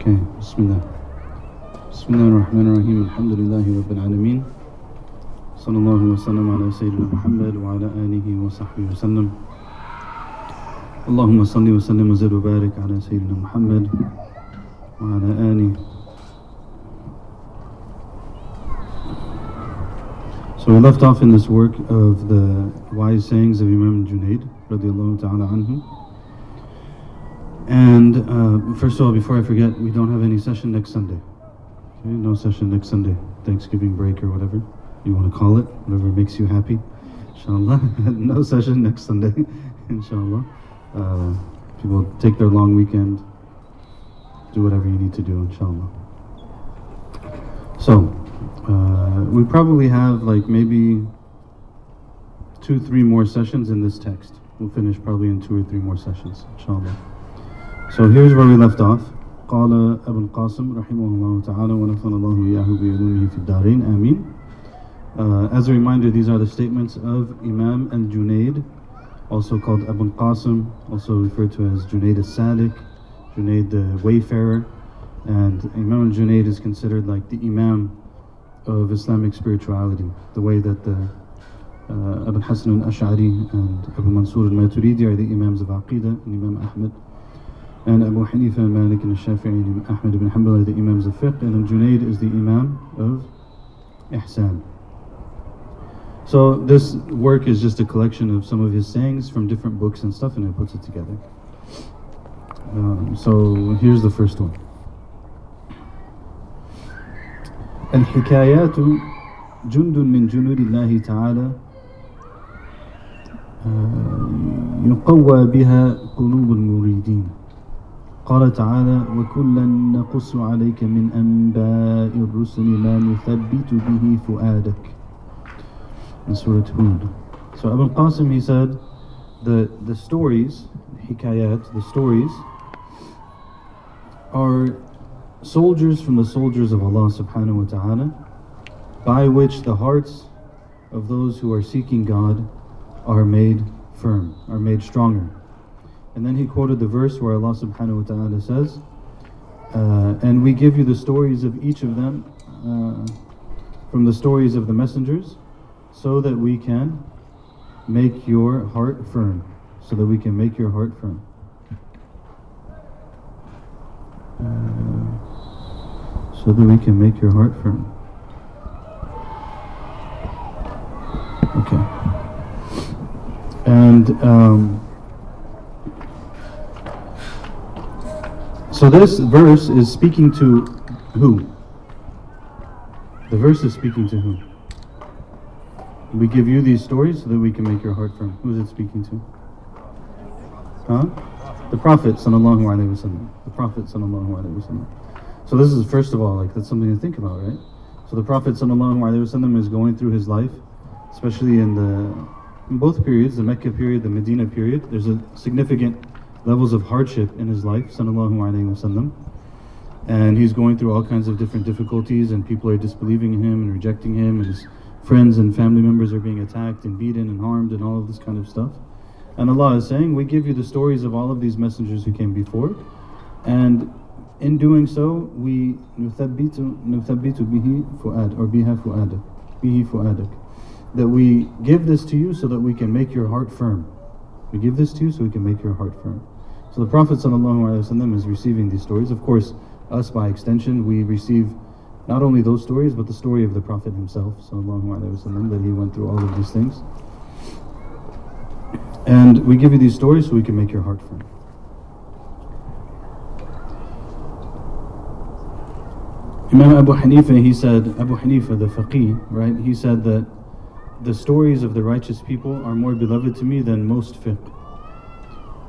Okay, Bismillah. Bismillah ar-Rahman ar-Rahim. Alhamdulillahi Rabbil Alameen. Sallallahu wa sallam ala Sayyidina Muhammad wa ala alihi wa sahbihi wa sallam. Allahumma salli wa sallim wa zid wa barik ala Sayyidina Muhammad wa ala alihi. So we left off in this work of the wise sayings of Imam Junaid radiallahu ta'ala anhu. And uh, first of all, before I forget, we don't have any session next Sunday. Okay? No session next Sunday. Thanksgiving break or whatever you want to call it, whatever makes you happy. Inshallah. no session next Sunday. Inshallah. Uh, people take their long weekend, do whatever you need to do, inshallah. So, uh, we probably have like maybe two, three more sessions in this text. We'll finish probably in two or three more sessions, inshallah. So here's where we left off. قال أبو القاسم رحمه الله تعالى ونفعنا الله إياه بعلومه في الدارين آمين uh, as a reminder, these are the statements of Imam and Junaid, also called Abu Qasim, also referred to as Junaid al Salik, Junaid the Wayfarer. And Imam Junaid is considered like the Imam of Islamic spirituality, the way that the uh, Abu Hassan al Ash'ari and Abu Mansur al Maturidi are the Imams of Aqidah and Imam Ahmad and Abu Hanifa al-Malik and al-Shafi'i and Ahmad ibn Hanbal are the Imams of Fiqh, and al-Junaid is the Imam of Ihsan. So this work is just a collection of some of his sayings from different books and stuff, and it puts it together. Um, so here's the first one. الحكايات جند من جنود الله تعالى يقوى بها قلوب المريدين قال تعالى وكلا نقص عليك من أنباء الرسل ما نثبت به فؤادك in Surah Hud. So Abu Qasim he said the the stories, hikayat, the stories are soldiers from the soldiers of Allah subhanahu wa ta'ala by which the hearts of those who are seeking God are made firm, are made stronger. And then he quoted the verse where Allah subhanahu wa ta'ala says, uh, and we give you the stories of each of them uh, from the stories of the messengers so that we can make your heart firm. So that we can make your heart firm. Uh, so that we can make your heart firm. Okay. And um, so this verse is speaking to who? The verse is speaking to who? We give you these stories so that we can make your heart firm. Who is it speaking to? Huh? The Prophet sallallahu alaihi wasallam. The Prophet sallallahu alaihi wasallam. So this is first of all like that's something to think about, right? So the Prophet sallallahu alaihi wasallam is going through his life, especially in the in both periods, the Mecca period, the Medina period. There's a significant levels of hardship in his life, sallallahu alaihi wasallam. And he's going through all kinds of different difficulties, and people are disbelieving in him and rejecting him, and his friends and family members are being attacked and beaten and harmed and all of this kind of stuff. And Allah is saying, We give you the stories of all of these messengers who came before, and in doing so, we nuthabbitu bihi fu'ad, or biha fu'adak, bihi fu'adak. That we give this to you so that we can make your heart firm. We give this to you so we can make your heart firm. So the Prophet ﷺ is receiving these stories. Of course, us by extension, we receive not only those stories, but the story of the Prophet himself, وسلم, that he went through all of these things. And we give you these stories so we can make your heart firm. Imam Abu Hanifa, he said, Abu Hanifa, the faqih, right? He said that the stories of the righteous people are more beloved to me than most fiqh,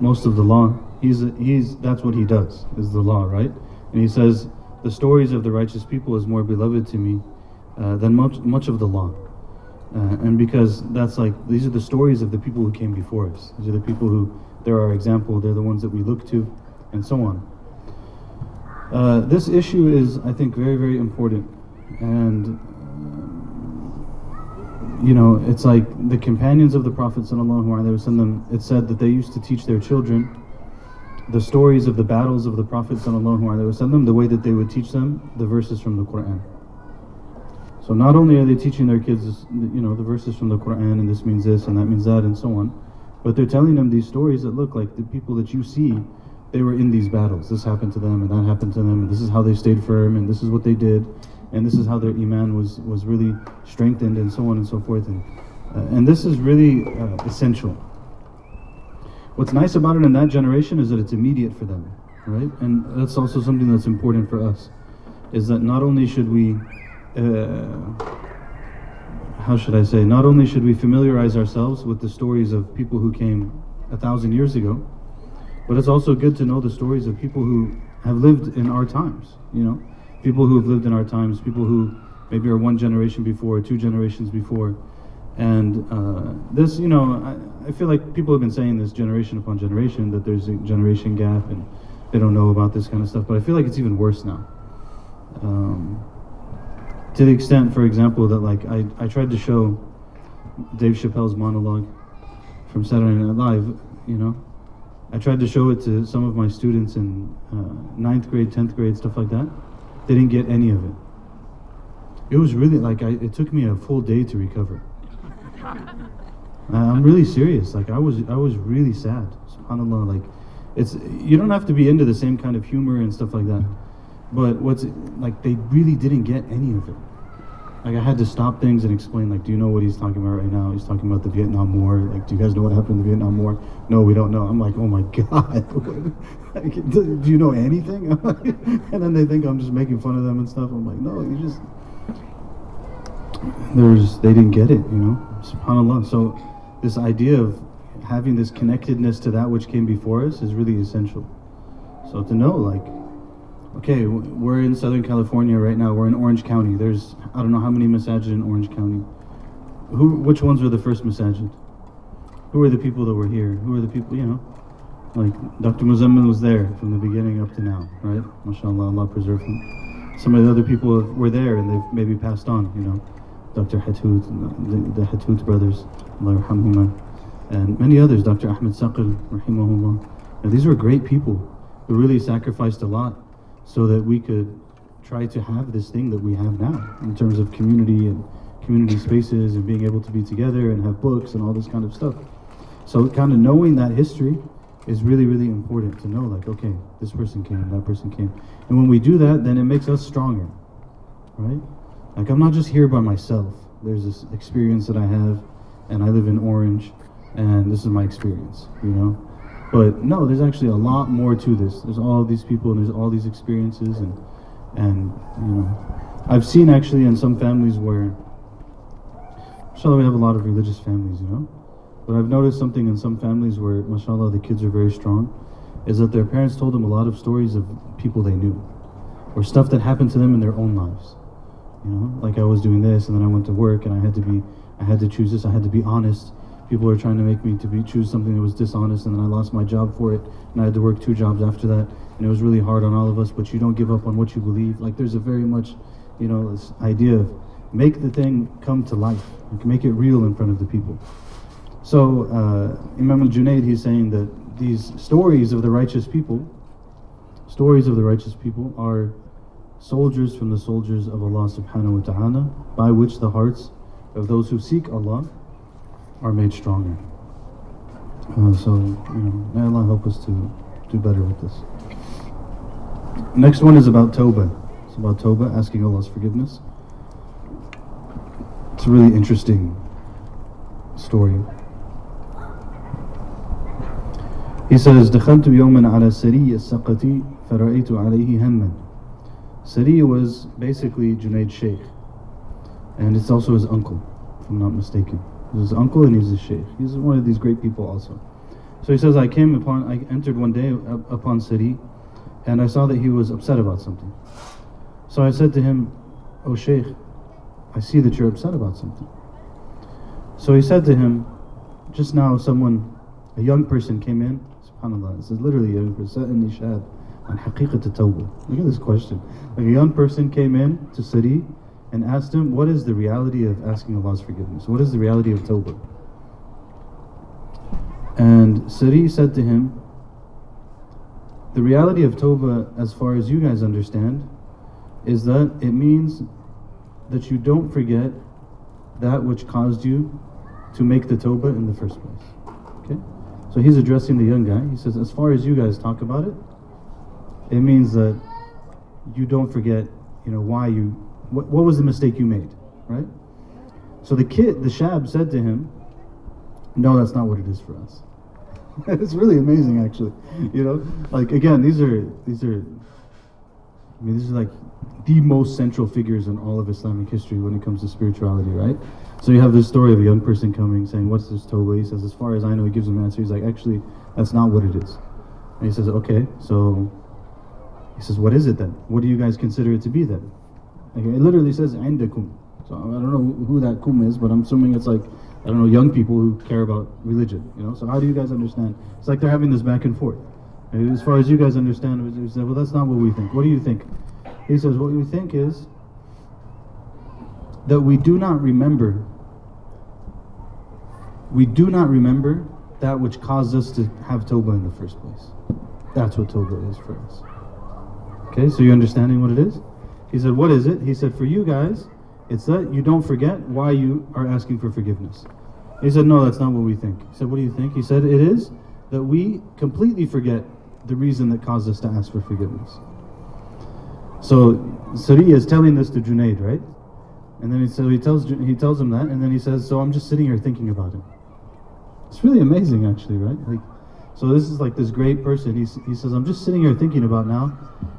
most of the law. He's, he's, that's what he does, is the law, right? And he says, the stories of the righteous people is more beloved to me uh, than much, much of the law. Uh, and because that's like, these are the stories of the people who came before us. These are the people who, they're our example, they're the ones that we look to, and so on. Uh, this issue is, I think, very, very important. And, um, you know, it's like the companions of the Prophet, ﷺ, it said that they used to teach their children the stories of the battles of the Prophet ﷺ, the way that they would teach them the verses from the Quran. So not only are they teaching their kids, you know, the verses from the Quran, and this means this and that means that and so on, but they're telling them these stories that look like the people that you see, they were in these battles. This happened to them and that happened to them, and this is how they stayed firm, and this is what they did, and this is how their iman was was really strengthened, and so on and so forth. And uh, and this is really uh, essential. What's nice about it in that generation is that it's immediate for them, right? And that's also something that's important for us, is that not only should we, uh, how should I say, not only should we familiarize ourselves with the stories of people who came a thousand years ago, but it's also good to know the stories of people who have lived in our times, you know, people who have lived in our times, people who maybe are one generation before, two generations before, and uh, this, you know, I, I, feel like people have been saying this generation upon generation that there's a generation gap and they don't know about this kind of stuff. But I feel like it's even worse now. Um, to the extent, for example, that like I, I tried to show Dave Chappelle's monologue from Saturday Night Live, you know, I tried to show it to some of my students in uh, ninth grade, tenth grade, stuff like that. They didn't get any of it. It was really like I, it took me a full day to recover. Uh, I'm really serious. Like I was, I was really sad. Subhanallah. Like, it's you don't have to be into the same kind of humor and stuff like that. But what's like they really didn't get any of it. Like I had to stop things and explain. Like, do you know what he's talking about right now? He's talking about the Vietnam War. Like, do you guys know what happened in the Vietnam War? No, we don't know. I'm like, oh my god. like, do you know anything? and then they think I'm just making fun of them and stuff. I'm like, no, you just there's they didn't get it. You know subhanallah. So this idea of having this connectedness to that which came before us is really essential. So to know like okay we're in southern california right now. We're in orange county. There's i don't know how many masajid in orange county. Who which ones were the first masajid who are the people that were here? Who are the people you know? Like dr muzammil was there from the beginning up to now right? Mashallah allah preserve him. Some of the other people were there and they've maybe passed on you know Dr. Hathout, the, the brothers, Allah and many others, Dr. Ahmed Sakr, rahimahullah. Now, these were great people who really sacrificed a lot so that we could try to have this thing that we have now in terms of community and community spaces and being able to be together and have books and all this kind of stuff. So kind of knowing that history is really, really important to know like, okay, this person came, that person came. And when we do that, then it makes us stronger, right? Like I'm not just here by myself. There's this experience that I have, and I live in Orange, and this is my experience, you know. But no, there's actually a lot more to this. There's all these people, and there's all these experiences, and and you know, I've seen actually in some families where, mashallah, we have a lot of religious families, you know. But I've noticed something in some families where, mashallah, the kids are very strong, is that their parents told them a lot of stories of people they knew, or stuff that happened to them in their own lives you know, like I was doing this, and then I went to work, and I had to be, I had to choose this. I had to be honest. People were trying to make me to be choose something that was dishonest, and then I lost my job for it, and I had to work two jobs after that, and it was really hard on all of us. But you don't give up on what you believe. Like there's a very much, you know, this idea of make the thing come to life, like make it real in front of the people. So uh, Imam al-Junaid, he's saying that these stories of the righteous people, stories of the righteous people are soldiers from the soldiers of Allah subhanahu wa ta'ala, by which the hearts of those who seek Allah are made stronger. Uh, so, you know, may Allah help us to do better with this. Next one is about Tawbah. It's about Tawbah, asking Allah's forgiveness. It's a really interesting story. He says, دخلت يوما على سري السقطي فرأيت عليه هما Sari was basically Junaid Sheikh. And it's also his uncle, if I'm not mistaken. He's his uncle and he's his Sheikh. He's one of these great people also. So he says, I came upon, I entered one day upon Sari, and I saw that he was upset about something. So I said to him, Oh Sheikh, I see that you're upset about something. So he said to him, just now someone, a young person came in, subhanAllah, this is literally a young person, on haqiqat. Look at this question. Like a young person came in to Sari and asked him, what is the reality of asking Allah's forgiveness? What is the reality of tawbah? And Sari said to him, the reality of Tawbah, as far as you guys understand, is that it means that you don't forget that which caused you to make the Tawbah in the first place. Okay? So he's addressing the young guy. He says, as far as you guys talk about it, it means that you don't forget, you know, why you, what, what was the mistake you made, right? So the kid, the shab, said to him, no, that's not what it is for us. it's really amazing, actually. You know, like again, these are these are. I mean, these are like the most central figures in all of Islamic history when it comes to spirituality, right? So you have this story of a young person coming saying, "What's this Tawbah?" He says, "As far as I know," he gives him an answer. He's like, "Actually, that's not what it is." And he says, "Okay, so." He says, "What is it then? What do you guys consider it to be then?" Like, it literally says "indakum." So I don't know who that kum is, but I'm assuming it's like I don't know, young people who care about religion, you know? So how do you guys understand? It's like they're having this back and forth. And as far as you guys understand, he said, well, that's not what we think. What do you think? He says, what we think is that we do not remember, we do not remember that which caused us to have Tawbah in the first place. That's what Tawbah is for us. Okay, so you're understanding what it is? He said, what is it? He said, for you guys, it's that you don't forget why you are asking for forgiveness. He said, No, that's not what we think. He said, What do you think? He said, It is that we completely forget the reason that caused us to ask for forgiveness. So Sari is telling this to Junaid, right? And then he so he tells he tells him that, and then he says, "So I'm just sitting here thinking about it." It's really amazing, actually, right? Like, so this is like this great person. He he says, "I'm just sitting here thinking about now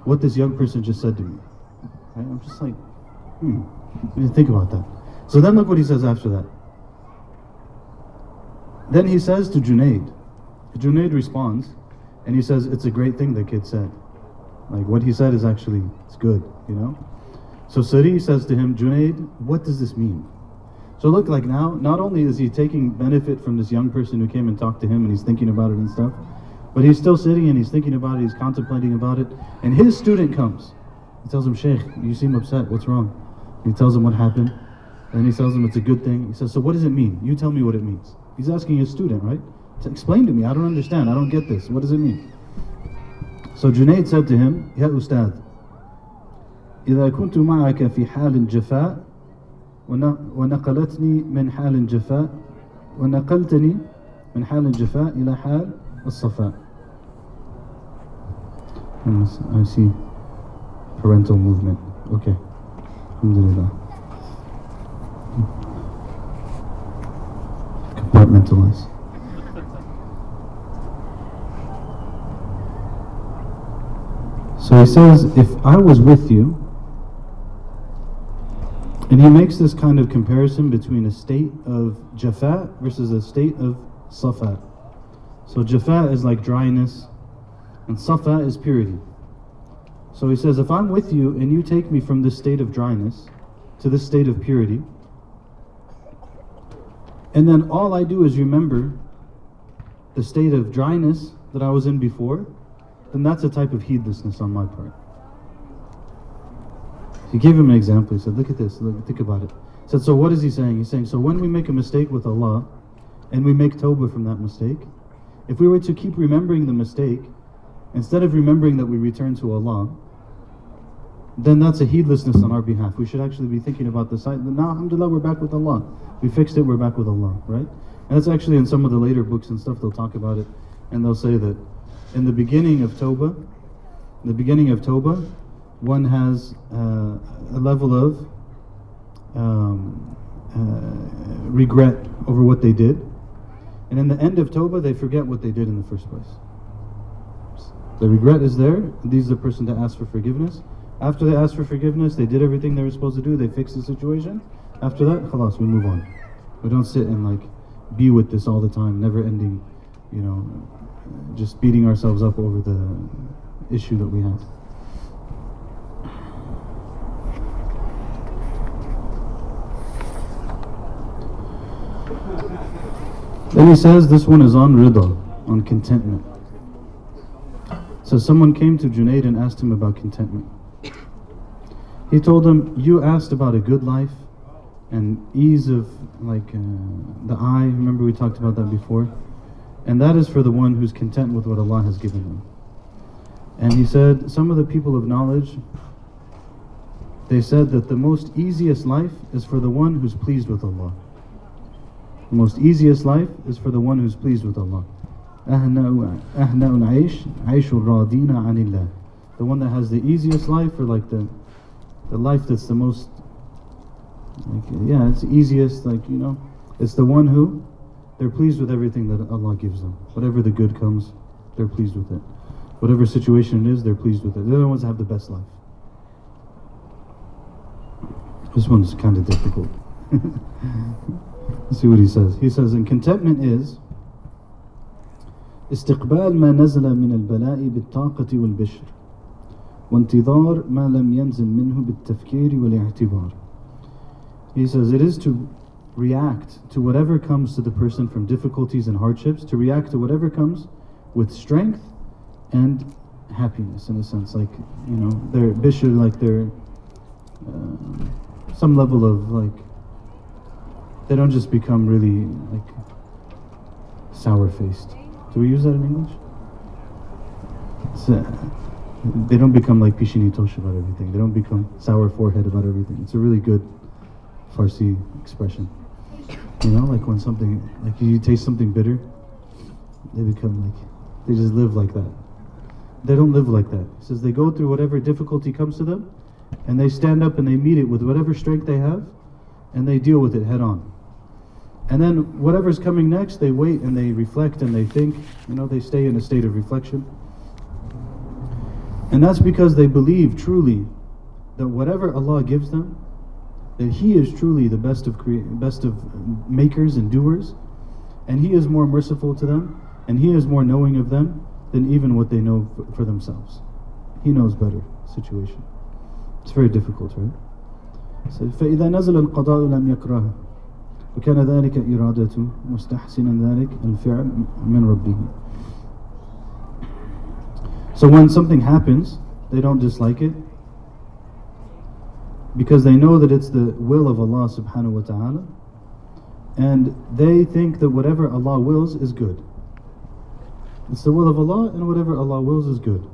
what this young person just said to me." Right? I'm just like, hmm. You think about that. So then look what he says after that. Then he says to Junaid, Junaid responds, and he says, it's a great thing the kid said. Like what he said is actually, it's good, you know? So Sari says to him, Junaid, what does this mean? So look, like now, not only is he taking benefit from this young person who came and talked to him and he's thinking about it and stuff, but he's still sitting and he's thinking about it, he's contemplating about it, and his student comes. He tells him, Sheikh, you seem upset, what's wrong? He tells him what happened. And he tells him it's a good thing. He says, So what does it mean? You tell me what it means. He's asking his student, right? To explain to me. I don't understand. I don't get this. What does it mean? So Junaid said to him, Ya Ustad, إذا كنت معك في حال الجفاء ونقلتني من حال الجفاء ونقلتني من حال الجفاء إلى حال الصفاء. I see parental movement. Okay. Alhamdulillah. Compartmentalize. So he says, if I was with you, and he makes this kind of comparison between a state of jafat versus a state of safa. So jafat is like dryness, and safa is purity. So he says, if I'm with you and you take me from this state of dryness to this state of purity, and then all I do is remember the state of dryness that I was in before, then that's a type of heedlessness on my part. He gave him an example. He said, Look at this, look, think about it. He said, So what is he saying? He's saying, So when we make a mistake with Allah and we make tawbah from that mistake, if we were to keep remembering the mistake, instead of remembering that we return to Allah, then that's a heedlessness on our behalf. We should actually be thinking about the this. Now, alhamdulillah, we're back with Allah. We fixed it, we're back with Allah, right? And that's actually in some of the later books and stuff, they'll talk about it. And they'll say that in the beginning of Tawbah, the beginning of Tawbah, one has uh, a level of um, uh, regret over what they did. And in the end of Tawbah, they forget what they did in the first place. The regret is there. These are the person to ask for forgiveness. After they asked for forgiveness, they did everything they were supposed to do, they fixed the situation. After that, khalas, we move on. We don't sit and like be with this all the time, never ending, you know, just beating ourselves up over the issue that we had. Then he says this one is on rida, on contentment. So someone came to Junaid and asked him about contentment. He told them, You asked about a good life and ease of like uh, the eye. Remember, we talked about that before. And that is for the one who's content with what Allah has given them. And he said, some of the people of knowledge, they said that the most easiest life is for the one who's pleased with Allah. The most easiest life is for the one who's pleased with Allah. The one that has the easiest life or like the the life that's the most like yeah, it's easiest, like you know, it's the one who they're pleased with everything that Allah gives them. Whatever the good comes, they're pleased with it. Whatever situation it is, they're pleased with it. They're the ones that have the best life. This one's kind of difficult. Let's see what he says. He says, and contentment is استقبال ما نزل من البلاء بالطاقة والبشر وانتظار ما لم ينزل منه بالتفكير والاعتبار he says it is to react to whatever comes to the person from difficulties and hardships, to react to whatever comes with strength and happiness, in a sense. Like, you know, they're bishur, like they're uh, some level of like, they don't just become really like sour faced. Do we use that in English? Uh, they don't become like pishini tosh about everything. They don't become sour forehead about everything. It's a really good Farsi expression. You know, like when something, like you taste something bitter, they become like, they just live like that. They don't live like that. He says they go through whatever difficulty comes to them, and they stand up and they meet it with whatever strength they have, and they deal with it head on. And then whatever's coming next, they wait and they reflect and they think, you know, they stay in a state of reflection. And that's because they believe truly that whatever Allah gives them, that He is truly the best of crea- best of makers and doers, and He is more merciful to them, and He is more knowing of them than even what they know for, for themselves. He knows better situation. It's very difficult, right? So, فإذا نزل القضاء لم يكره وكان ذلك إرادة مستحسنا ذلك الفعل من ربه So when something happens, they don't dislike it, because they know that it's the will of Allah subhanahu wa ta'ala and they think that whatever Allah wills is good. It's the will of Allah and whatever Allah wills is good.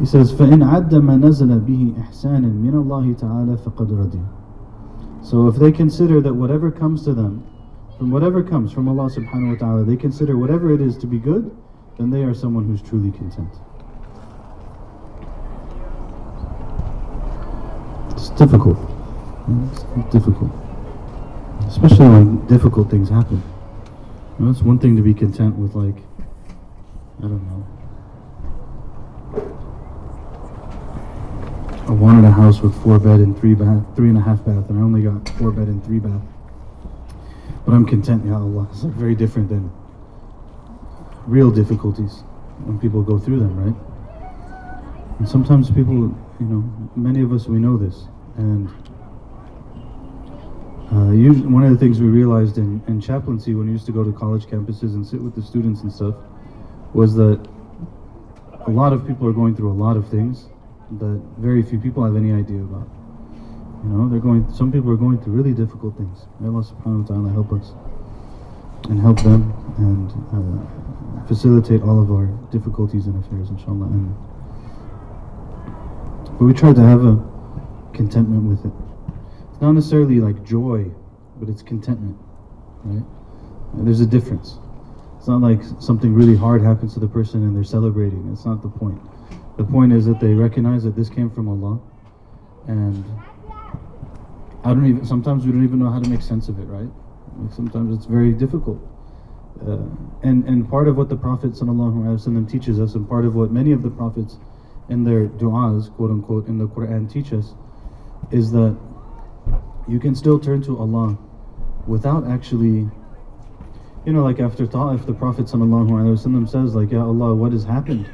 He says, فَإِنْ عَدَّ مَا نَزَلَ بِهِ إِحْسَانًا مِنَ اللَّهِ تَعَالَى فَقَدْ رَضِيَ so if they consider that whatever comes to them, from whatever comes from Allah subhanahu wa ta'ala, they consider whatever it is to be good, then they are someone who's truly content. It's difficult. It's difficult. Especially when difficult things happen. You know, it's one thing to be content with like, I don't know. I wanted a house with four bed and three bath, three and a half bath, and I only got four bed and three bath. But I'm content, ya Allah. It's like very different than real difficulties when people go through them, right? And sometimes people, you know, many of us, we know this. And uh, usually, one of the things we realized in, in chaplaincy when we used to go to college campuses and sit with the students and stuff was that a lot of people are going through a lot of things that very few people have any idea about. You know, they're going. Some people are going through really difficult things. May Allah Subhanahu wa Taala help us and help them and uh, facilitate all of our difficulties and affairs, inshallah. And, but we try to have a contentment with it. It's not necessarily like joy, but it's contentment, right? There's a difference. It's not like something really hard happens to the person and they're celebrating. It's not the point. The point is that they recognize that this came from Allah, and I don't even. Sometimes we don't even know how to make sense of it, right? Like sometimes it's very difficult. Uh, and and part of what the Prophet ﷺ teaches us, and part of what many of the prophets in their du'as, quote unquote, in the Quran teach us, is that you can still turn to Allah without actually, you know, like after Ta'if, the Prophet ﷺ says, like, Ya Allah, what has happened?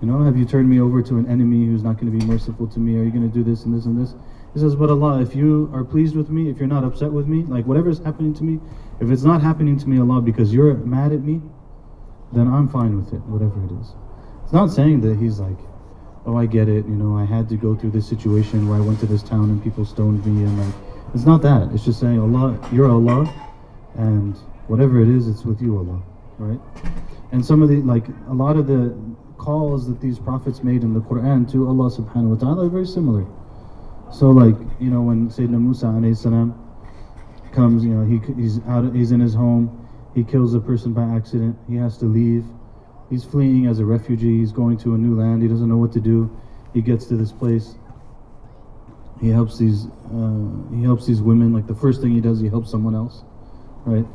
You know, have you turned me over to an enemy who's not going to be merciful to me? Are you going to do this and this and this? He says, but Allah, if you are pleased with me, if you're not upset with me, like whatever is happening to me, if it's not happening to me, Allah, because you're mad at me, then I'm fine with it, whatever it is. It's not saying that he's like, oh, I get it. You know, I had to go through this situation where I went to this town and people stoned me, and like, it's not that. It's just saying Allah, you're Allah, and whatever it is, it's with you, Allah. right? And some of the like a lot of the calls that these prophets made in the Quran to Allah subhanahu wa ta'ala are very similar. So like, you know, when Sayyidina Musa salam comes, you know, he, he's out he's in his home, he kills a person by accident, he has to leave. He's fleeing as a refugee, he's going to a new land, he doesn't know what to do. He gets to this place. He helps these uh, he helps these women, like the first thing he does, he helps someone else. Right?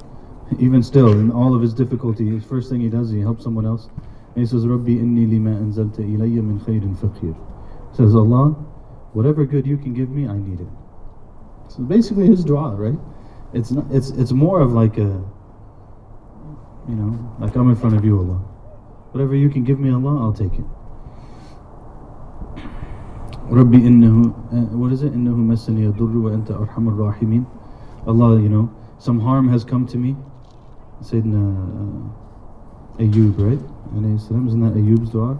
Even still, in all of his difficulty, his first thing he does, he helps someone else. He says, Rabbi inni lima anzalta ilayya min khayrin faqir. Says Allah, whatever good you can give me, I need it. So basically his dua, right? It's not, it's it's more of like a you know, like I'm in front of you, Allah. Whatever you can give me, Allah, I'll take it. Rabbi innahu, uh, what is it? Innahu masani yadurru wa anta arhamur rahimin. Allah, you know, some harm has come to me. Sayyidina uh, Ayub, right? And Isn't that Ayub's dua?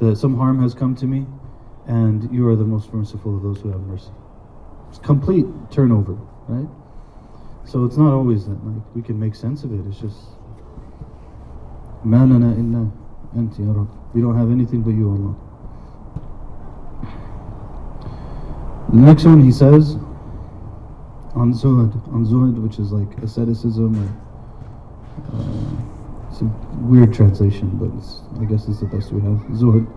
That some harm has come to me, and you are the most merciful of those who have mercy. It's complete turnover, right? So it's not always that like we can make sense of it. It's just manana inna anti We don't have anything but you, Allah. The next one he says on Zuhd, on which is like asceticism or it's a weird translation, but I guess it's the best we have. Zuhud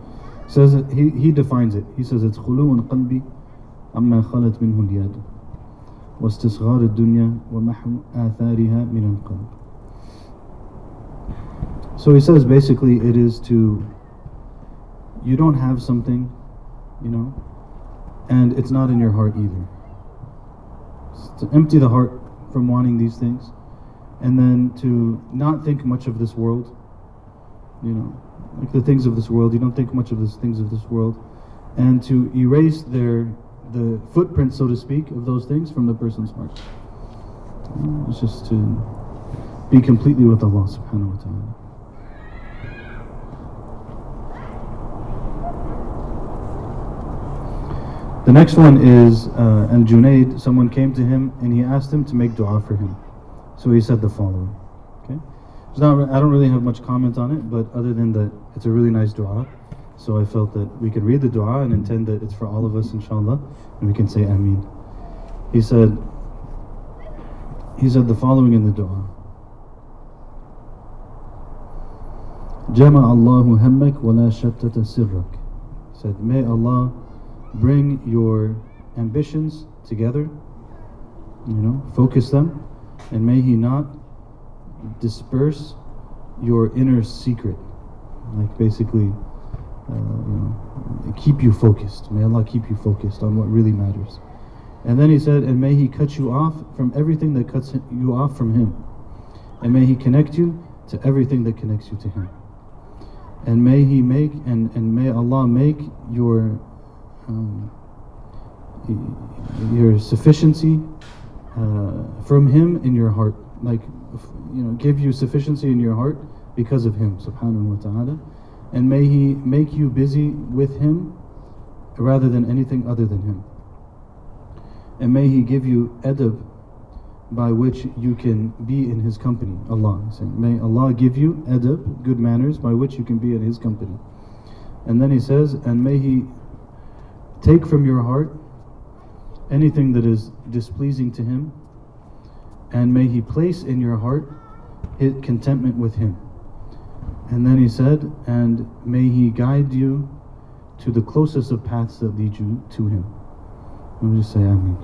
says it, he, he defines it. He says it's خلو قلبي عما خلت منه اليد واستصغار الدنيا ومحو آثارها من القلب. So he says basically it is to you don't have something, you know, and it's not in your heart either. It's to empty the heart from wanting these things, and then to not think much of this world. You know, like the things of this world. You don't think much of the things of this world, and to erase their the footprint, so to speak, of those things from the person's heart. It's just to be completely with Allah subhanahu wa ta'ala. The next one is uh, Al Junaid. Someone came to him and he asked him to make dua for him. So he said the following. Okay, it's not, I don't really have much comment on it, but other than that, it's a really nice dua. So I felt that we could read the dua and intend that it's for all of us, inshallah, and we can say Ameen. He said, he said the following in the dua. جمع الله همك ولا شتت سرك. Said, may Allah bring your ambitions together, you know, focus them, and may He not disperse your inner secret. Like basically, uh, you know, keep you focused. May Allah keep you focused on what really matters. And then He said, and may He cut you off from everything that cuts you off from Him. And may He connect you to everything that connects you to Him. And may He make, and, and may Allah make your um, your sufficiency uh, from Him in your heart, like you know, give you sufficiency in your heart because of Him, Subhanahu wa Taala, and may He make you busy with Him rather than anything other than Him, and may He give you adab by which you can be in His company. Allah, saying, may Allah give you adab, good manners, by which you can be in His company. And then He says, and may He Take from your heart anything that is displeasing to Him, and may He place in your heart his contentment with Him. And then He said, and may He guide you to the closest of paths that lead you to Him. Let me just say Amen.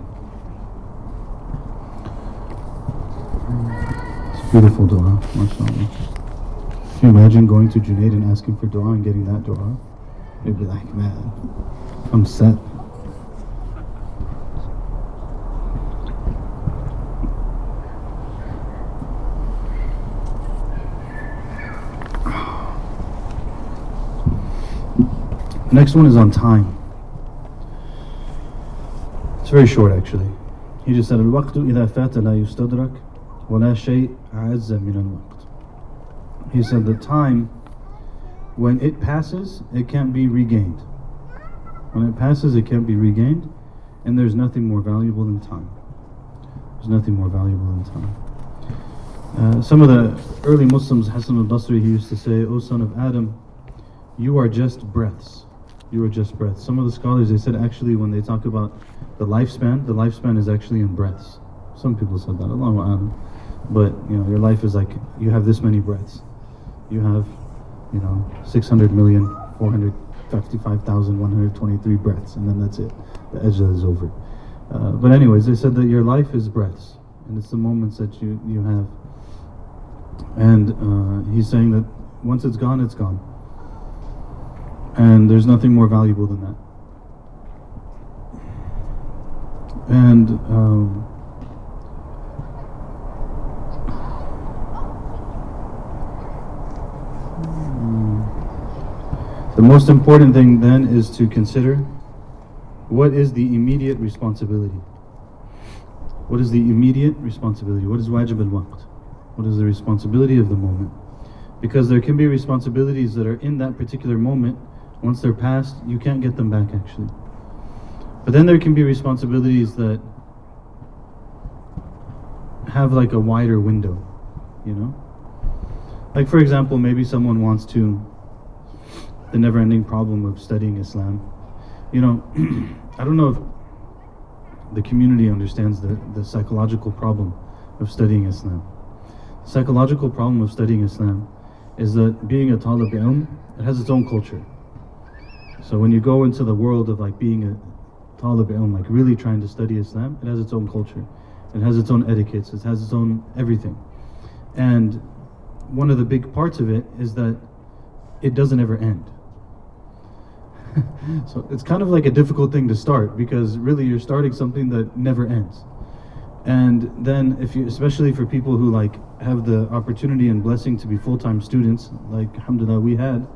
It's beautiful dua, mashallah. Can you imagine going to Junaid and asking for dua and getting that dua? You'd be like, man, I'm set. next one is on time. It's very short actually. He just said الوقت إذا فات لا يستدرك ولا شيء أعز من الوقت. He said the time when it passes it can't be regained. When it passes, it can't be regained, and there's nothing more valuable than time. There's nothing more valuable than time. Uh, some of the early Muslims, Hassan al-Basri, he used to say, O son of Adam, you are just breaths. You are just breaths. Some of the scholars, they said actually when they talk about the lifespan, the lifespan is actually in breaths. Some people said that, Allahu A'lam. But, you know, your life is like, you have this many breaths. You have, you know, 600 million, 455,123 breaths, and then that's it. The ajal is over. Uh, but anyways, they said that your life is breaths, and it's the moments that you, you have. And uh, he's saying that once it's gone, it's gone. And there's nothing more valuable than that. And um, the most important thing then is to consider what is the immediate responsibility. What is the immediate responsibility? What is wajib al-waqt? What is the responsibility of the moment? Because there can be responsibilities that are in that particular moment. Once they're past, you can't get them back actually. But then there can be responsibilities that have like a wider window, you know? Like for example, maybe someone wants to the never-ending problem of studying Islam. You know, I don't know if the community understands the, the psychological problem of studying Islam. The psychological problem of studying Islam is that being a talib ilm, it has its own culture. So when you go into the world of like being a talib ilm, like really trying to study Islam, it has its own culture. It has its own etiquettes, it has its own everything. And one of the big parts of it is that it doesn't ever end. so it's kind of like a difficult thing to start because really you're starting something that never ends. And then if you especially for people who like have the opportunity and blessing to be full-time students, like alhamdulillah we had,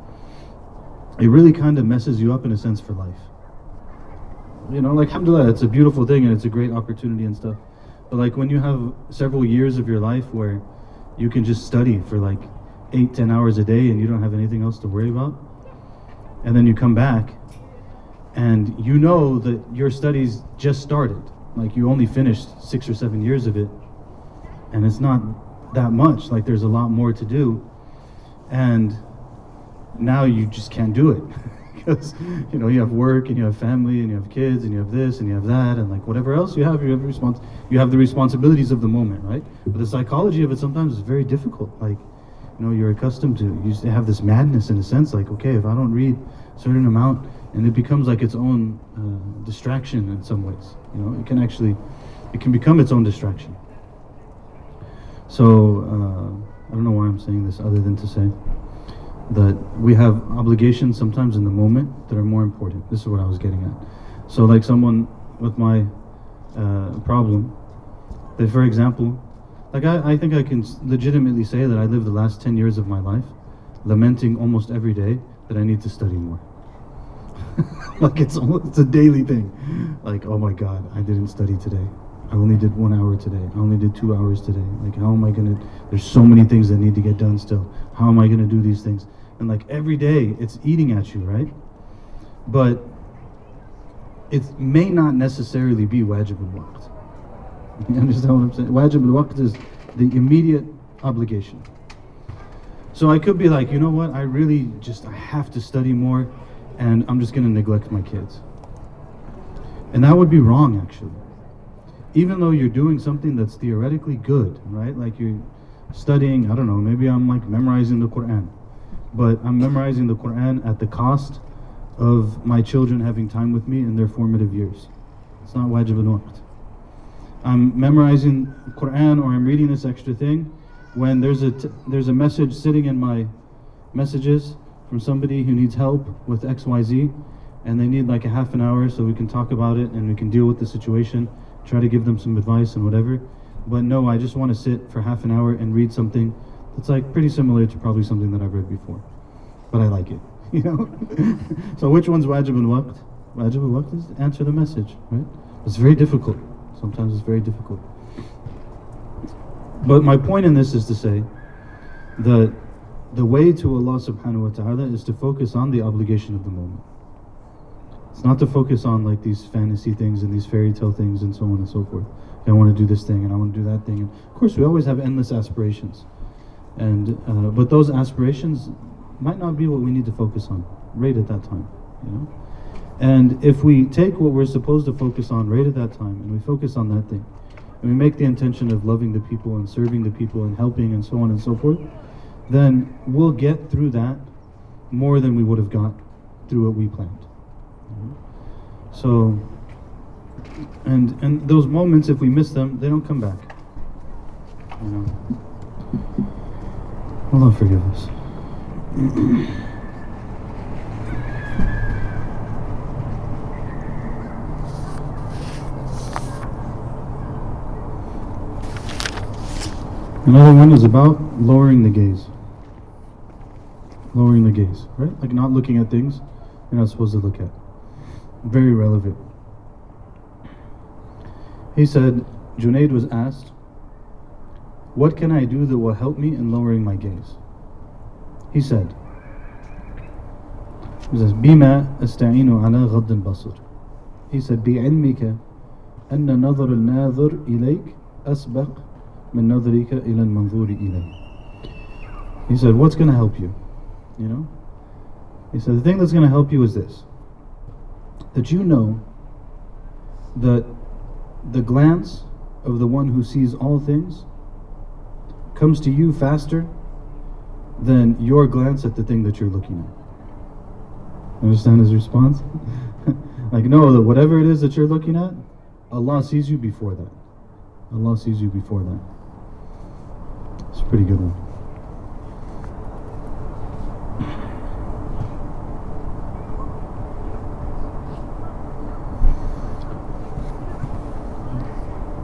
it really kind of messes you up in a sense for life. You know, like alhamdulillah, it's a beautiful thing and it's a great opportunity and stuff. But like when you have several years of your life where you can just study for like eight, ten hours a day and you don't have anything else to worry about, and then you come back and you know that your studies just started like you only finished six or seven years of it and it's not that much like there's a lot more to do and now you just can't do it. Because you know you have work and you have family and you have kids and you have this and you have that and like whatever else you have you have respons- you have the responsibilities of the moment right? But the psychology of it sometimes is very difficult. Like you know you're accustomed to you have this madness in a sense like okay if i don't read a certain amount and it becomes like its own uh, distraction in some ways you know? It can actually it can become its own distraction. So uh, i don't know why i'm saying this other than to say that we have obligations sometimes in the moment that are more important this is what i was getting at so like someone with my uh, problem that for example like I, I think I can legitimately say that I lived the last 10 years of my life lamenting almost every day that I need to study more. like it's almost, it's a daily thing. Like, oh my God, I didn't study today. I only did one hour today. I only did two hours today. Like, how am I gonna? There's so many things that need to get done still. How am I gonna do these things? And like every day, it's eating at you, right? But it may not necessarily be wajib al-waqt. You understand what I'm saying? Wajib al-waqt is the immediate obligation. So I could be like, you know what? I really just I have to study more, and I'm just gonna neglect my kids. And that would be wrong, actually. Even though you're doing something that's theoretically good, right? Like you're studying, I don't know, maybe I'm like memorizing the Quran, but I'm memorizing the Quran at the cost of my children having time with me in their formative years. It's not wajib al-waqt. I'm memorizing Quran or I'm reading this extra thing when there's a t- there's a message sitting in my messages from somebody who needs help with XYZ and they need like a half an hour so we can talk about it and we can deal with the situation, try to give them some advice and whatever. But no, I just want to sit for half an hour and read something that's like pretty similar to probably something that I've read before. But I like it, you know? so which one's wajib al-waqt? Wajib al-waqt is answer the message, right? It's very difficult. Sometimes it's very difficult. But my point in this is to say that the way to Allah subhanahu wa ta'ala is to focus on the obligation of the moment. It's not to focus on like these fantasy things and these fairy tale things and so on and so forth. I want to do this thing and I want to do that thing. And of course, we always have endless aspirations, and uh, but those aspirations might not be what we need to focus on right at that time, you know. And if we take what we're supposed to focus on right at that time and we focus on that thing, and we make the intention of loving the people and serving the people and helping and so on and so forth, then we'll get through that more than we would have got through what we planned. So, and and those moments, if we miss them, they don't come back. You know. Allah forgive us. Another one is about lowering the gaze. Lowering the gaze, right? Like not looking at things you're not supposed to look at. Very relevant. He said, Junaid was asked, What can I do that will help me in lowering my gaze? He said, He says, بما أستعين على غض البصر. He said, بعلمك أن نظر الناظر إليك أسبق من نظرك إلى المنظور إليه. He said, What's going to help you? You know? He said, The thing that's going to help you is this that you know that the glance of the one who sees all things comes to you faster than your glance at the thing that you're looking at. Understand his response? like, know that whatever it is that you're looking at, Allah sees you before that. Allah sees you before that. It's a pretty good one.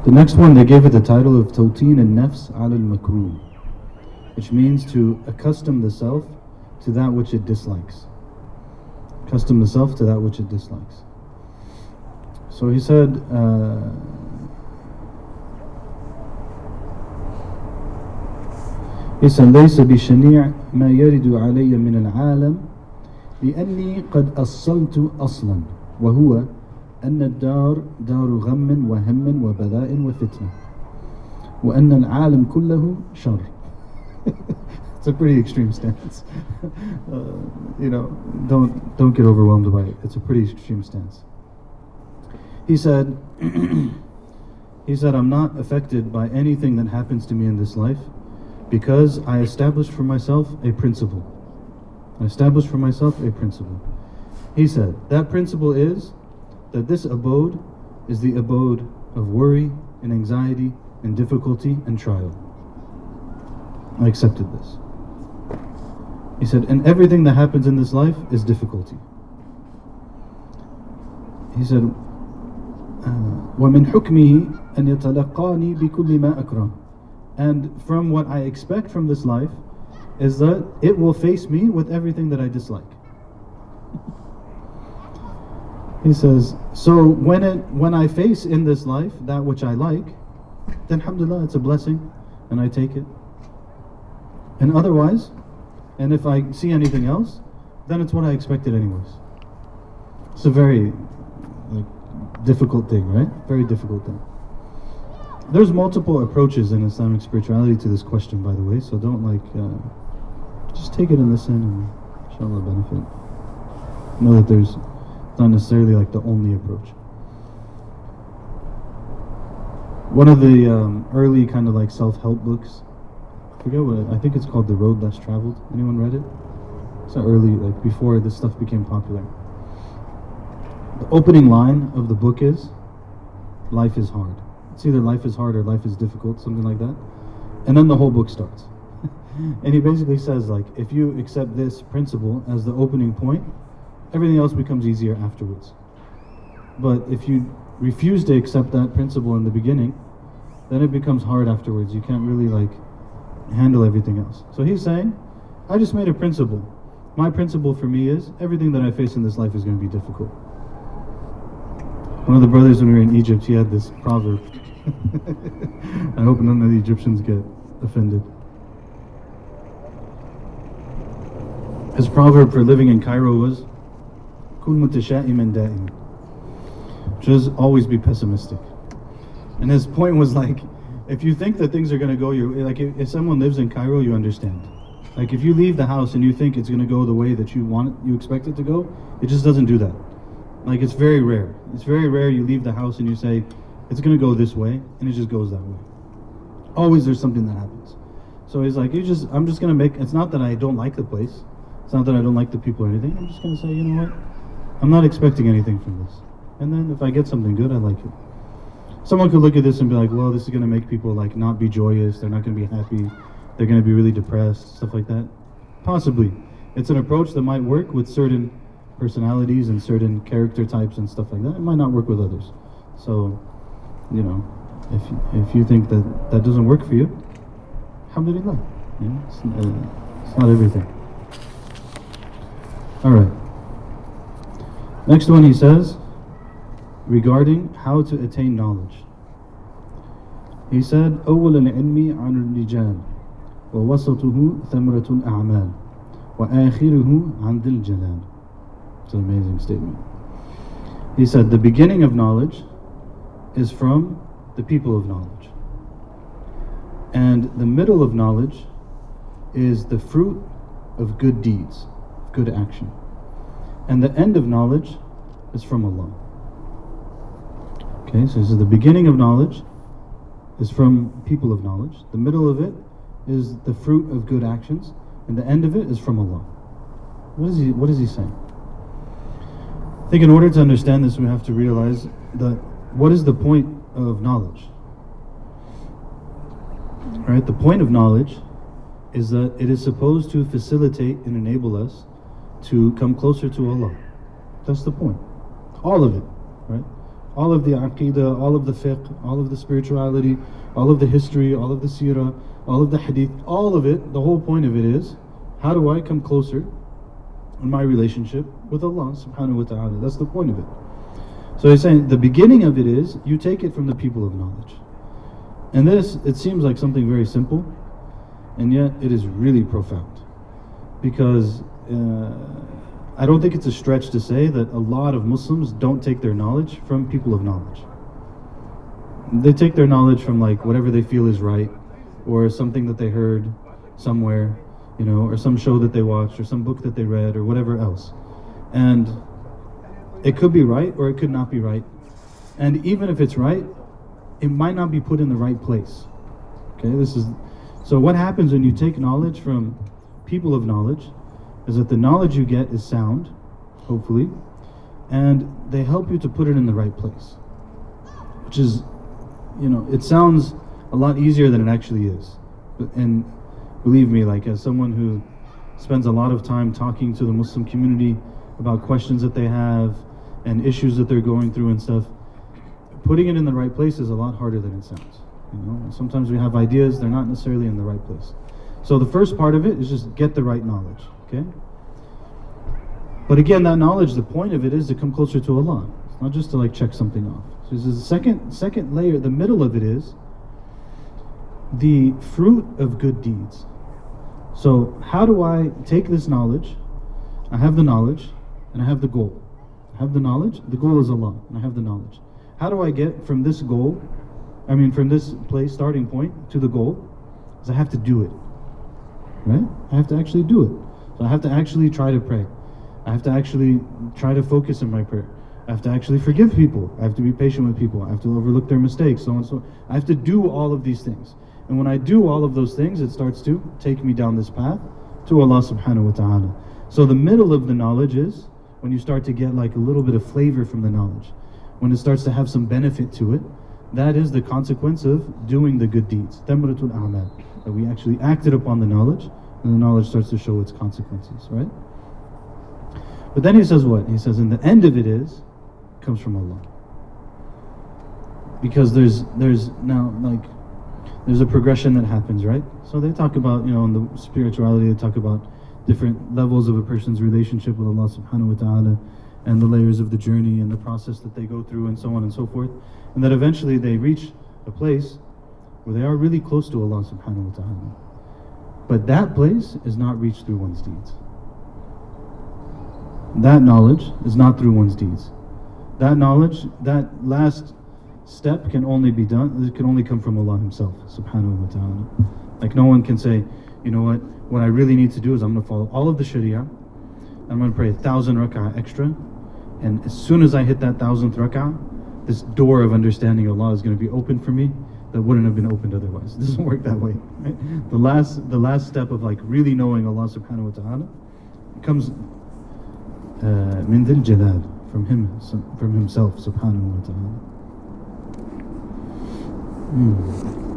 The next one, they gave it the title of Tawteen and Nafs al Makruh, which means to accustom the self to that which it dislikes. Accustom the self to that which it dislikes. So he said, uh, he said, ليس بشنيع ما يرد علي من العالم لأني قد أصلت أصلا وهو أن الدار دار غم وهم وبلاء وفتنة وأن العالم كله شر It's a pretty extreme stance. uh, you know, don't don't get overwhelmed by it. It's a pretty extreme stance. He said, he said, I'm not affected by anything that happens to me in this life because I established for myself a principle. I established for myself a principle. He said, that principle is that this abode is the abode of worry and anxiety and difficulty and trial. I accepted this. He said, and everything that happens in this life is difficulty. He said, ومن حكمه أن يتلقاني بكل ما أكره and from what I expect from this life is that it will face me with everything that I dislike. He says, so when it when I face in this life that which I like, then alhamdulillah it's a blessing and I take it. And otherwise, and if I see anything else, then it's what I expected anyways. It's a very like difficult thing, right? Very difficult thing. There's multiple approaches in Islamic spirituality to this question, by the way, so don't like uh, just take it and listen and inshallah benefit. Know that there's not necessarily like the only approach. One of the um, early kind of like self-help books, I forget what it, I think it's called The Road Less Traveled. Anyone read it? It's not early, like before this stuff became popular. The opening line of the book is, "Life is hard." It's either life is hard or life is difficult, something like that. And then the whole book starts. and he basically says like, if you accept this principle as the opening point, everything else becomes easier afterwards. But if you refuse to accept that principle in the beginning, then it becomes hard afterwards. You can't really like handle everything else. So he's saying, I just made a principle. My principle for me is everything that I face in this life is going to be difficult. One of the brothers when we were in Egypt, he had this proverb. I hope none of the Egyptians get offended. His proverb for living in Cairo was, Mutasha'iman da'im. Just always be pessimistic. And his point was like, if you think that things are going to go your like if, if someone lives in Cairo, you understand. Like if you leave the house and you think it's going to go the way that you want you expect it to go, it just doesn't do that. Like it's very rare. It's very rare you leave the house and you say it's going to go this way and it just goes that way. Always there's something that happens. So he's like, you just I'm just going to make it's not that I don't like the place. It's not that I don't like the people or anything. I'm just going to say, you know what? I'm not expecting anything from this. And then if I get something good, I like it. Someone could look at this and be like, well, this is going to make people like not be joyous. They're not going to be happy. They're going to be really depressed, stuff like that. Possibly. It's an approach that might work with certain personalities and certain character types and stuff like that. It might not work with others. So, you know, if you, if you think that that doesn't work for you, alhamdulillah. You know, it's, uh, it's not everything. All right. Next one he says, regarding how to attain knowledge. He said, أول العلم عن الرجال ووسطه ثمرة الأعمال وآخره عن ذي الجلال It's an amazing statement. He said, the beginning of knowledge is from the people of knowledge. And the middle of knowledge is the fruit of good deeds, good action. And the end of knowledge is from Allah. Okay, so this is the beginning of knowledge is from people of knowledge. The middle of it is the fruit of good actions, and the end of it is from Allah. What is he what is he saying? I think in order to understand this we have to realize that what is the point of knowledge? All right, the point of knowledge is that it is supposed to facilitate and enable us to come closer to Allah. That's the point. All of it, right? all of the aqidah, all of the fiqh, all of the spirituality, all of the history, all of the seerah, all of the hadith, all of it, the whole point of it is how do I come closer in my relationship with Allah subhanahu wa ta'ala? That's the point of it. So he's saying the beginning of it is you take it from the people of knowledge. And this, it seems like something very simple, and yet it is really profound. Because uh, I don't think it's a stretch to say that a lot of Muslims don't take their knowledge from people of knowledge. They take their knowledge from like whatever they feel is right, or something that they heard somewhere, you know, or some show that they watched, or some book that they read, or whatever else. And it could be right, or it could not be right. And even if it's right, it might not be put in the right place. Okay, this is so what happens when you take knowledge from people of knowledge is that the knowledge you get is sound, hopefully, and they help you to put it in the right place. Which is, you know, it sounds a lot easier than it actually is. And believe me, like as someone who spends a lot of time talking to the Muslim community about questions that they have and issues that they're going through and stuff, putting it in the right place is a lot harder than it sounds. You know, sometimes we have ideas, they're not necessarily in the right place. So the first part of it is just get the right knowledge. Okay? But again, that knowledge, the point of it is to come closer to Allah. It's not just to like check something off. So this is the second second layer, the middle of it is the fruit of good deeds. So how do I take this knowledge? I have the knowledge and I have the goal. I have the knowledge, the goal is Allah, and I have the knowledge. How do I get from this goal, I mean from this place, starting point, to the goal? Is I have to do it. Right? I have to actually do it. So I have to actually try to pray. I have to actually try to focus in my prayer. I have to actually forgive people. I have to be patient with people. I have to overlook their mistakes, so on and so. I have to do all of these things. And when I do all of those things, it starts to take me down this path to Allah subhanahu wa ta'ala. So the middle of the knowledge is when you start to get like a little bit of flavor from the knowledge. When it starts to have some benefit to it, that is the consequence of doing the good deeds. Tamratul a'mal. That we actually acted upon the knowledge and the knowledge starts to show its consequences, right? But then he says what? He says, and the end of it is, comes from Allah. Because there's there's now like there's a progression that happens, right? So they talk about, you know, in the spirituality, they talk about different levels of a person's relationship with Allah subhanahu wa ta'ala and the layers of the journey and the process that they go through and so on and so forth. And that eventually they reach a place where they are really close to Allah subhanahu wa ta'ala. But that place is not reached through one's deeds. That knowledge is not through one's deeds. That knowledge, that last step can only be done, it can only come from Allah Himself, subhanahu wa ta'ala. Like no one can say, you know what, what I really need to do is I'm going to follow all of the Sharia, I'm going to pray a thousand rak'ah extra, and as soon as I hit that thousandth rak'ah, this door of understanding Allah is going to be open for me that wouldn't have been opened otherwise. It doesn't work that way. Right? The last the last step of like really knowing Allah subhanahu wa ta'ala comes uh, jalal from him from himself subhanahu wa ta'ala. Hmm.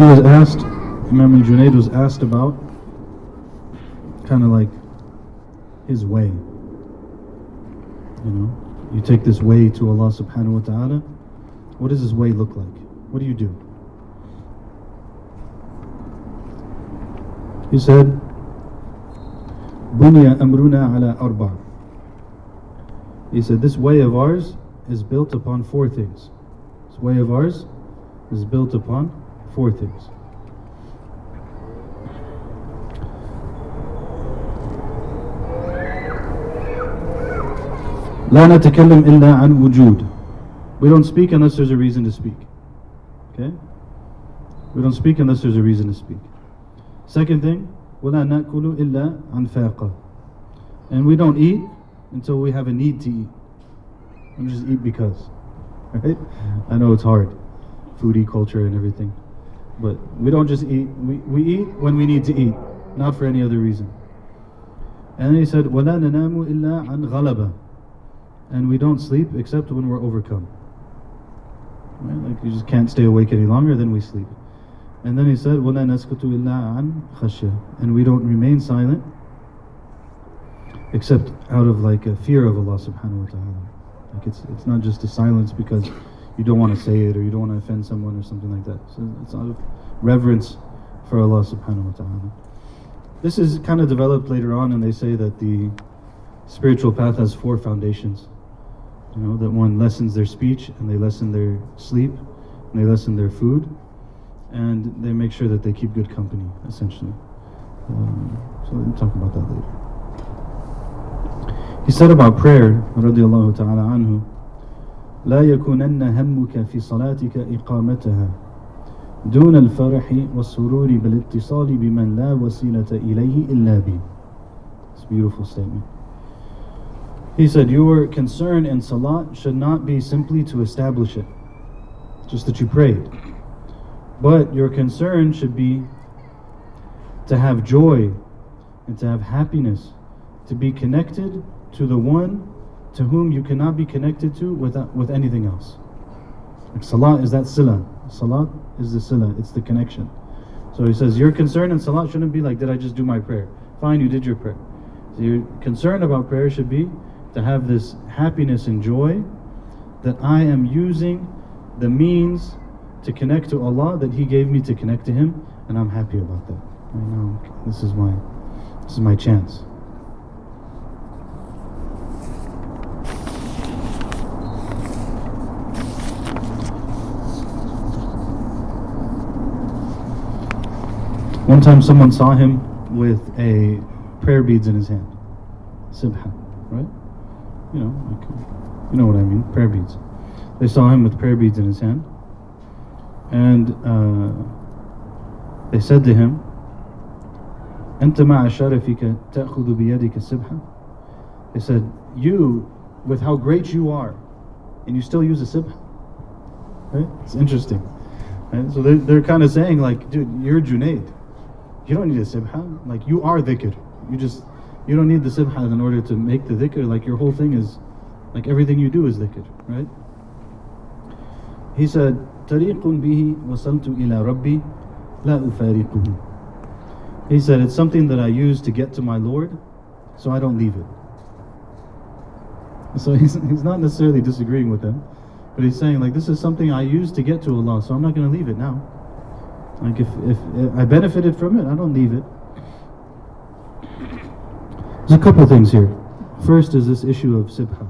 He was asked, Imam Junaid was asked about kind of like his way. You know, you take this way to Allah subhanahu wa ta'ala. What does his way look like? What do you do? He said, Bunya amruna ala arba. He said, this way of ours is built upon four things. This way of ours is built upon four things. لا نتكلم إلا عن وجود. We don't speak unless there's a reason to speak. Okay? We don't speak unless there's a reason to speak. Second thing, ولا نأكل إلا عن فاقة. And we don't eat until we have a need to eat. We just eat because. Right? I know it's hard. Foodie culture and everything. But we don't just eat, we, we eat when we need to eat, not for any other reason. And then he said, وَلَا نَنَامُ إِلَّا عَنْ غَلَبَةٍ And we don't sleep except when we're overcome. Right? Like you just can't stay awake any longer, then we sleep. And then he said, وَلَا نَسْكُتُ إِلَّا عَنْ خَشْيَةٍ And we don't remain silent except out of like a fear of Allah subhanahu wa ta'ala. Like it's, it's not just a silence because you don't want to say it or you don't want to offend someone or something like that. So it's out of reverence for Allah subhanahu wa ta'ala. This is kind of developed later on, and they say that the spiritual path has four foundations. You know, that one lessens their speech, and they lessen their sleep, and they lessen their food, and they make sure that they keep good company, essentially. Um, so we'll talk about that later. He said about prayer, radiallahu ta'ala anhu, لا يكونن همك في صلاتك إقامتها دون الفرح والسرور بالاتصال بمن لا وسيلة إليه إلا بي It's a beautiful statement. He said, Your concern in salat should not be simply to establish it, just that you prayed. But your concern should be to have joy and to have happiness, to be connected to the one to whom you cannot be connected to with, uh, with anything else. Like salah is that sila. Salat is the sila, it's the connection. So he says, Your concern in salat shouldn't be like, Did I just do my prayer? Fine, you did your prayer. So your concern about prayer should be to have this happiness and joy that I am using the means to connect to Allah that He gave me to connect to Him, and I'm happy about that. Right now, this is my this is my chance. One time someone saw him with a prayer beads in his hand. Sibha, right? You know, like, you know what I mean, prayer beads. They saw him with prayer beads in his hand. And uh, they said to him, أنت مع شرفك تأخذ بيدك السبحة They said, you, with how great you are, and you still use a sibha. Right? It's interesting. Right? So they're, they're kind of saying like, dude, you're Junaid. You don't need a sibha. Like you are dhikr. You just you don't need the sibha in order to make the dhikr. Like your whole thing is like everything you do is dhikr, right? He said, طريق به وصلت إلى ربي لا أفارقه. He said, it's something that I use to get to my Lord, so I don't leave it. So he's, he's not necessarily disagreeing with them, but he's saying like this is something I use to get to Allah, so I'm not going to leave it now. Like if, if, if I benefited from it, I don't leave it. There's a couple things here. First is this issue of sibha.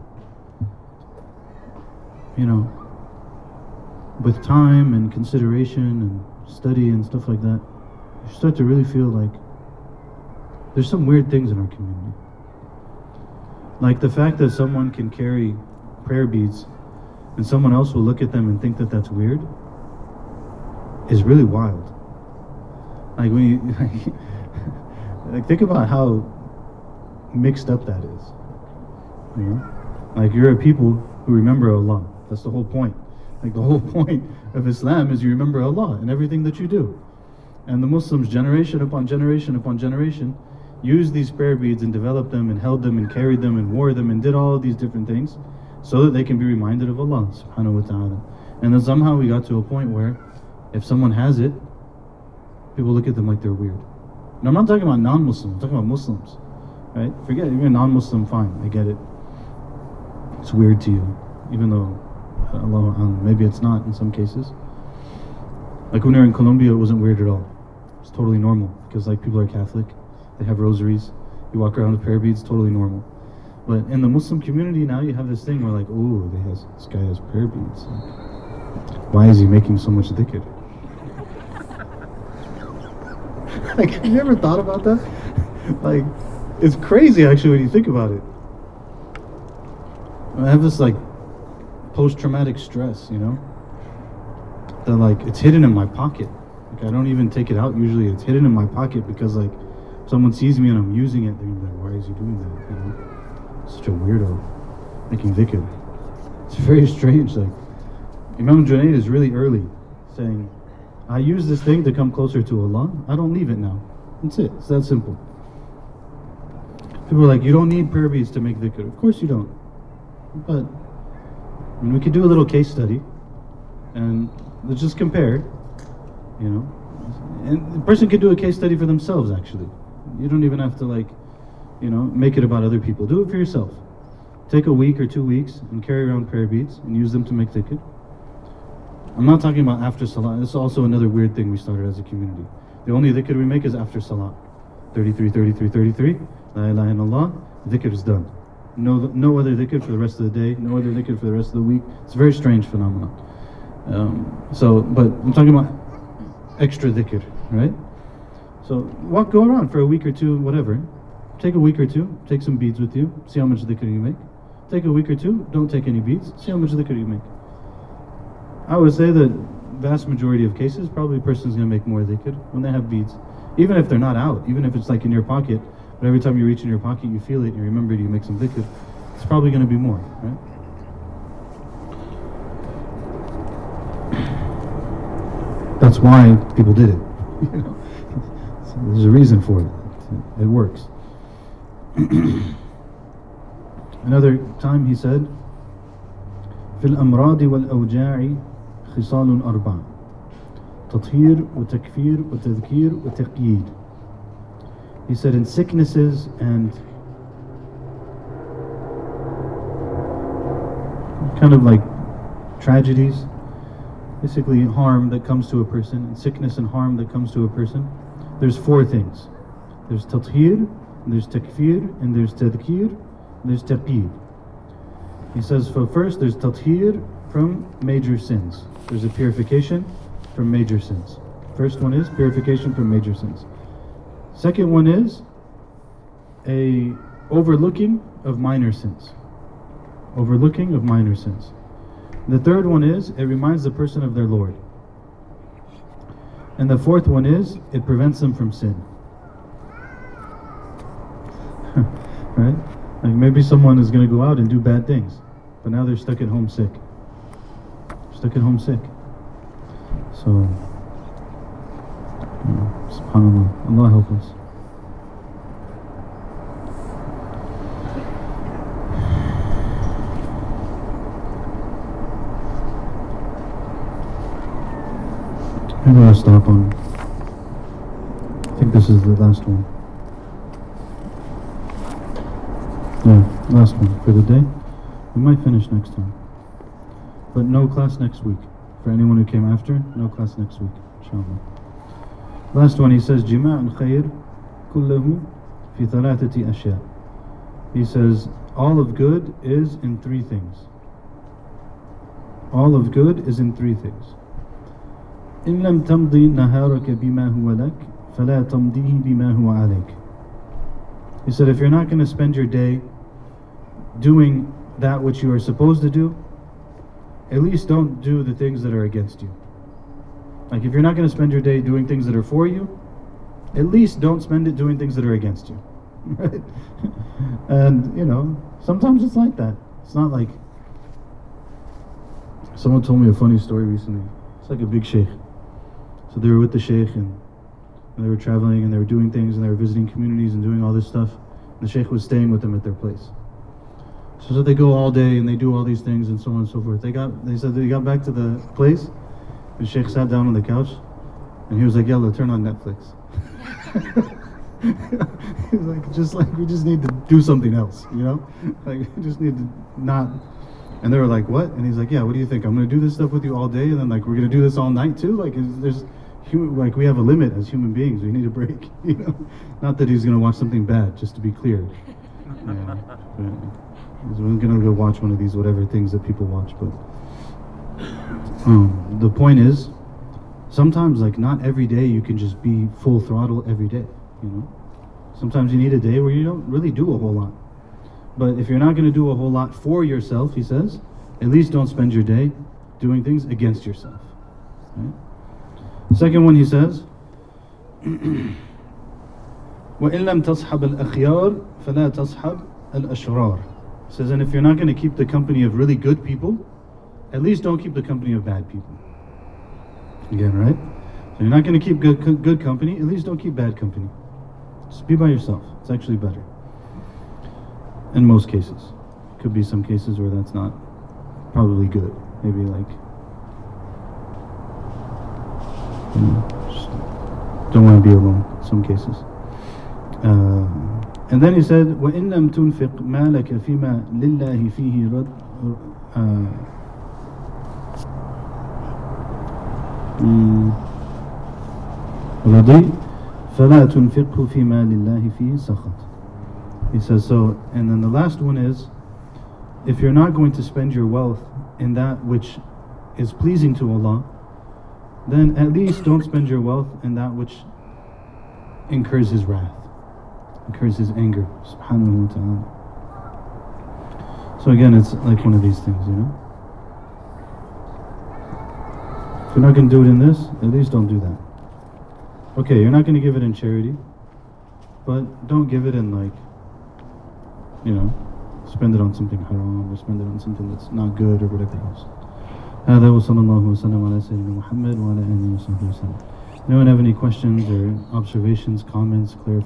You know, with time and consideration and study and stuff like that, you start to really feel like There's some weird things in our community. Like the fact that someone can carry prayer beads and someone else will look at them and think that that's weird is really wild. Like when you like think about how mixed up that is. You know? Like you're a people who remember Allah. That's the whole point. Like the whole point of Islam is you remember Allah in everything that you do. And the Muslims, generation upon generation upon generation, used these prayer beads and developed them and held them and carried them and wore them and did all of these different things so that they can be reminded of Allah subhanahu wa ta'ala. And then somehow we got to a point where if someone has it, people look at them like they're weird. And I'm not talking about non-Muslims, I'm talking about Muslims. Right? Forget it, you're non-Muslim, fine, I get it. It's weird to you, even though uh, Allah, maybe it's not in some cases. Like when we were in Colombia, it wasn't weird at all. It's totally normal because like people are Catholic, they have rosaries, you walk around with prayer beads, totally normal. But in the Muslim community now, you have this thing where like, oh, this guy has prayer beads. Like, why is he making so much dhikr? like, have you ever thought about that? like, it's crazy actually when you think about it. I have this like post-traumatic stress, you know, that like it's hidden in my pocket. Like I don't even take it out usually. It's hidden in my pocket because like someone sees me and I'm using it, they're like, why is he doing that? You know such a weirdo making dhikr. It's very strange. Like Imam Junaid is really early saying, I use this thing to come closer to Allah. I don't leave it now. That's it. It's that simple. People are like, you don't need prayer beads to make dhikr. Of course you don't. But I mean, we could do a little case study and let's just compare, you know. And the person could do a case study for themselves actually. You don't even have to like you know, make it about other people. Do it for yourself. Take a week or two weeks and carry around prayer beads and use them to make dhikr. I'm not talking about after salah. This is also another weird thing we started as a community. The only dhikr we make is after salah. 33, 33, 33. La ilaha illallah. Dhikr is done. No, no other dhikr for the rest of the day. No other dhikr for the rest of the week. It's a very strange phenomenon. Um, so, but I'm talking about extra dhikr, right? So walk, go around for a week or two, whatever. Take a week or two, take some beads with you, see how much dhikr you make. Take a week or two, don't take any beads, see how much dhikr you make. I would say that vast majority of cases, probably a person's going to make more dhikr when they have beads. Even if they're not out, even if it's like in your pocket, but every time you reach in your pocket, you feel it, and you remember it, you make some dhikr, it's probably going to be more, right? That's why people did it. you know? so there's a reason for it. It works. Another time he said, في الأمراض والأوجاع خصال أربع تطهير وتكفير وتذكير وتقييد he said in sicknesses and kind of like tragedies, basically harm that comes to a person, and sickness and harm that comes to a person, there's four things. There's tathir, there's takfir, and there's tadkir, and there's taqib. He says, for first, there's tathir from major sins. There's a purification from major sins. First one is purification from major sins. Second one is a overlooking of minor sins. Overlooking of minor sins. The third one is it reminds the person of their Lord. And the fourth one is it prevents them from sin. right? Like maybe someone is going to go out and do bad things, but now they're stuck at home sick. Stuck at home sick. So, subhanAllah, Allah help us. I'm going to stop on. I think this is the last one. Yeah, last one for the day. We might finish next time. But no class next week. For anyone who came after, no class next week, inshallah. Last one, he says, جماع الخير كله في ثلاثة أشياء. He says, all of good is in three things. All of good is in three things. إن لم تمضي نهارك بما هو لك فلا تمضيه بما هو عليك. He said, if you're not going to spend your day doing that which you are supposed to do, at least don't do the things that are against you. Like if you're not going to spend your day doing things that are for you, at least don't spend it doing things that are against you. Right? and, you know, sometimes it's like that. It's not like someone told me a funny story recently. It's like a big sheikh. So they were with the sheikh and, and they were traveling and they were doing things and they were visiting communities and doing all this stuff. And the sheikh was staying with them at their place. So, so they go all day and they do all these things and so on and so forth. They got they said they got back to the place. The sheikh sat down on the couch and he was like, Yalla, turn on Netflix. He's like, just like we just need to do something else, you know? Like we just need to not and they were like, "What?" And he's like, "Yeah, what do you think? I'm gonna do this stuff with you all day, and then like we're gonna do this all night too. Like, is, there's human, like we have a limit as human beings. We need a break, you know. Not that he's gonna watch something bad, just to be clear. Yeah, he's gonna go watch one of these whatever things that people watch. But um, the point is, sometimes like not every day you can just be full throttle every day. You know, sometimes you need a day where you don't really do a whole lot. But if you're not going to do a whole lot for yourself, he says, at least don't spend your day doing things against yourself. Right? Second one, he says, وإن لم تصحب الأخيار فلا تصحب الأشرار. He says, and if you're not going to keep the company of really good people, at least don't keep the company of bad people. Again, right? So you're not going to keep good, good company, at least don't keep bad company. Just be by yourself. It's actually better in most cases. Could be some cases where that's not probably good. Maybe like you know, just don't want to be alone. in Some cases. Uh, and then he said, وَإِن لَمْ تُنْفِقْ مَالَكَ فِيمَا لِلَّهِ فِيهِ رَدْ رضي فلا تنفقه فيما لله فيه سخط he says so, and then the last one is if you're not going to spend your wealth in that which is pleasing to Allah, then at least don't spend your wealth in that which incurs His wrath, incurs His anger, subhanahu wa ta'ala. So again, it's like one of these things, you know? If you're not going to do it in this, at least don't do that. Okay, you're not going to give it in charity, but don't give it in like you know, spend it on something haram or spend it on something that's not good or whatever else. هذا وصلى الله وسلم على سيدنا محمد وعلى آله وصحبه وسلم. Anyone have any questions or observations, comments, clarifications?